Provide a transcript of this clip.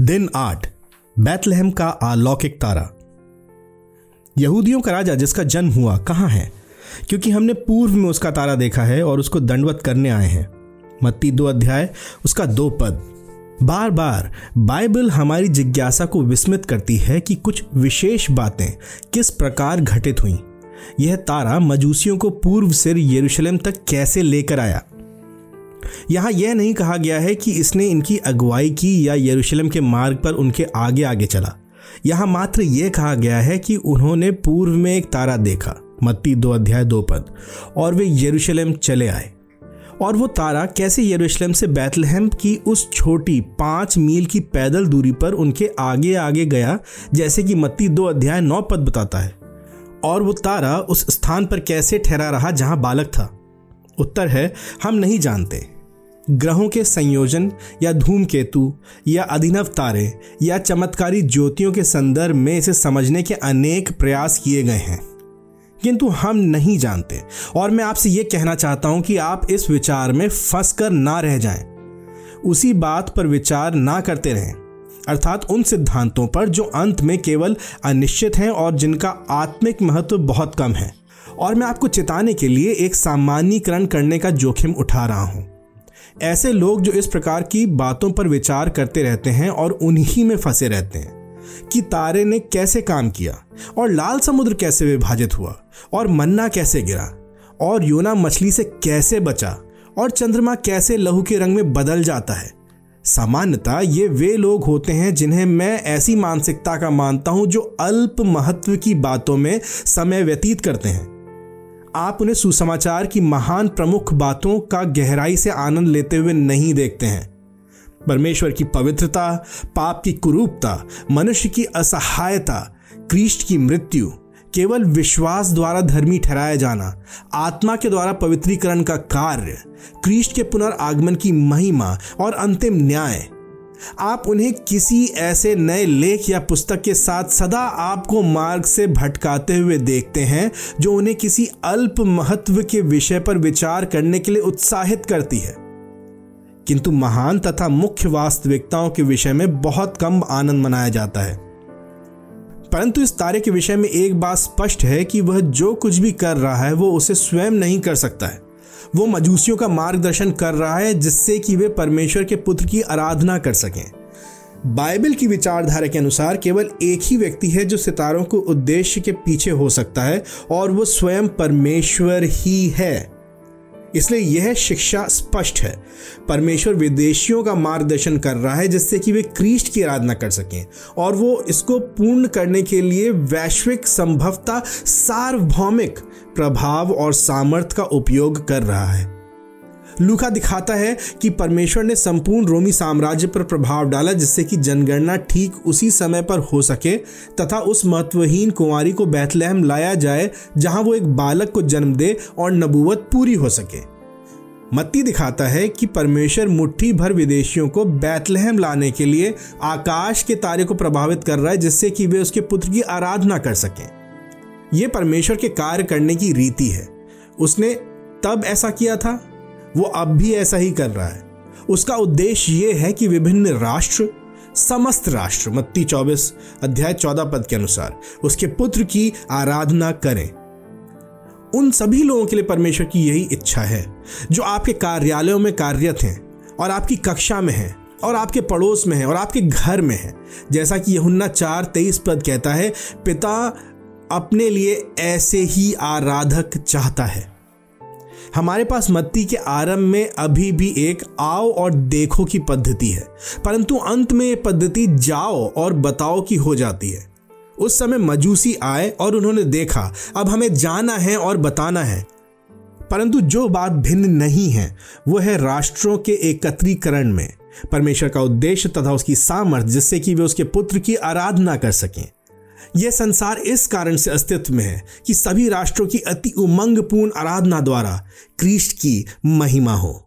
दिन आठ, बैतलहम का अलौकिक तारा। यहूदियों का राजा जिसका जन्म हुआ कहाँ है? क्योंकि हमने पूर्व में उसका तारा देखा है और उसको दंडवत करने आए हैं। मत्ती दो अध्याय, उसका दो पद। बार बार बाइबल हमारी जिज्ञासा को विस्मित करती है कि कुछ विशेष बातें किस प्रकार घटित हुई। यह तारा मजूसियों को पूर्व से यरूशलेम तक कैसे लेकर आया? यहाँ यह नहीं कहा गया है कि इसने इनकी अगुवाई की या यरूशलेम के मार्ग पर उनके आगे आगे चला। यहाँ मात्र यह कहा गया है कि उन्होंने पूर्व में एक तारा देखा, मत्ती दो अध्याय दो पद, और वे यरूशलेम चले आए। और वो तारा कैसे यरूशलेम से बैतलहम की उस छोटी पाँच मील की पैदल दूरी पर उनके आगे आगे गया, जैसे कि मत्ती दो अध्याय नौ पद बताता है। और वो तारा उस स्थान पर कैसे ठहरा रहा जहाँ बालक था? उत्तर है, हम नहीं जानते। ग्रहों के संयोजन या धूमकेतु या अधिनव तारे या चमत्कारी ज्योतियों के संदर्भ में इसे समझने के अनेक प्रयास किए गए हैं। किंतु हम नहीं जानते और मैं आपसे ये कहना चाहता हूँ कि आप इस विचार में फंस कर ना रह जाएँ। उसी बात पर विचार ना करते रहें। अर्थात उन सिद्धांतों पर जो अंत में केवल अनिश्चित हैं और जिनका आत्मिक महत्व बहुत कम है। और मैं आपको चेताने के लिए एक सामान्यकरण करने का जोखिम उठा रहा हूँ। ऐसे लोग जो इस प्रकार की बातों पर विचार करते रहते हैं और उन्हीं में फंसे रहते हैं कि तारे ने कैसे काम किया और लाल समुद्र कैसे विभाजित हुआ और मन्ना कैसे गिरा और योना मछली से कैसे बचा और चंद्रमा कैसे लहू के रंग में बदल जाता है। सामान्यतः ये वे लोग होते हैं जिन्हें मैं ऐसी मानसिकता का मानता हूँ जो अल्प महत्व की बातों में समय व्यतीत करते हैं। आप उन्हें सुसमाचार की महान प्रमुख बातों का गहराई से आनंद लेते हुए नहीं देखते हैं। परमेश्वर की पवित्रता, पाप की कुरूपता, मनुष्य की असहायता क्रीष्ट की मृत्यु, केवल विश्वास द्वारा धर्मी ठहराया जाना, आत्मा के द्वारा पवित्रीकरण का कार्य क्रीष्ट के पुनर्गमन की महिमा और अंतिम न्याय आप उन्हें किसी ऐसे नए लेख या पुस्तक के साथ सदा आपको मार्ग से भटकाते हुए देखते हैं, जो उन्हें किसी अल्प महत्व के विषय पर विचार करने के लिए उत्साहित करती है। किंतु महान तथा मुख्य वास्तविकताओं के विषय में बहुत कम आनंद मनाया जाता है। परंतु इस तारे के विषय में एक बात स्पष्ट है कि वह जो कुछ भी कर रहा है, वो उसे स्वयं नहीं कर सकता है। वो मजूसियों का मार्गदर्शन कर रहा है जिससे कि वे परमेश्वर के पुत्र की आराधना कर सकें। बाइबल की विचारधारा के अनुसार केवल एक ही व्यक्ति है जो सितारों को उद्देश्य के पीछे हो सकता है और वो स्वयं परमेश्वर ही है। इसलिए यह शिक्षा स्पष्ट है। परमेश्वर विदेशियों का मार्गदर्शन कर रहा है जिससे कि वे क्रीस्ट की आराधना कर सकें और वो इसको पूर्ण करने के लिए वैश्विक संभवता सार्वभौमिक प्रभाव और सामर्थ्य का उपयोग कर रहा है। लूका दिखाता है कि परमेश्वर ने संपूर्ण रोमी साम्राज्य पर प्रभाव डाला जिससे कि जनगणना ठीक उसी समय पर हो सके तथा उस महत्वहीन कुंवारी को बैतलहम लाया जाए, जहाँ वो एक बालक को जन्म दे और नबूवत पूरी हो सके। मत्ती दिखाता है कि परमेश्वर मुट्ठी भर विदेशियों को बैतलहम लाने के लिए आकाश के तारे को प्रभावित कर रहा है जिससे कि वे उसके पुत्र की आराधना कर सकें। यह परमेश्वर के कार्य करने की रीति है। उसने तब ऐसा किया था? वो अब भी ऐसा ही कर रहा है। उसका उद्देश्य ये है कि विभिन्न राष्ट्र, समस्त राष्ट्र, मत्ती चौबीस अध्याय चौदह पद के अनुसार उसके पुत्र की आराधना करें। उन सभी लोगों के लिए परमेश्वर की यही इच्छा है, जो आपके कार्यालयों में कार्यरत हैं, और आपकी कक्षा में हैं, और आपके पड़ोस में है, और आपके घर में है। जैसा कि यहुन्ना चार तेईस पद कहता है, पिता अपने लिए ऐसे ही आराधक चाहता है। हमारे पास मत्ती के आरंभ में अभी भी एक आओ और देखो की पद्धति है, परंतु अंत में यह पद्धति जाओ और बताओ की हो जाती है। उस समय मजूसी आए और उन्होंने देखा, अब हमें जाना है और बताना है। परंतु जो बात भिन्न नहीं है वह है राष्ट्रों के एकत्रीकरण में। परमेश्वर का उद्देश्य तथा उसकी सामर्थ्य, जिससे कि वे उसके पुत्र की आराधना कर सकें। यह संसार इस कारण से अस्तित्व में है कि सभी राष्ट्रों की अति उमंगपूर्ण आराधना द्वारा क्रिस्ट की महिमा हो।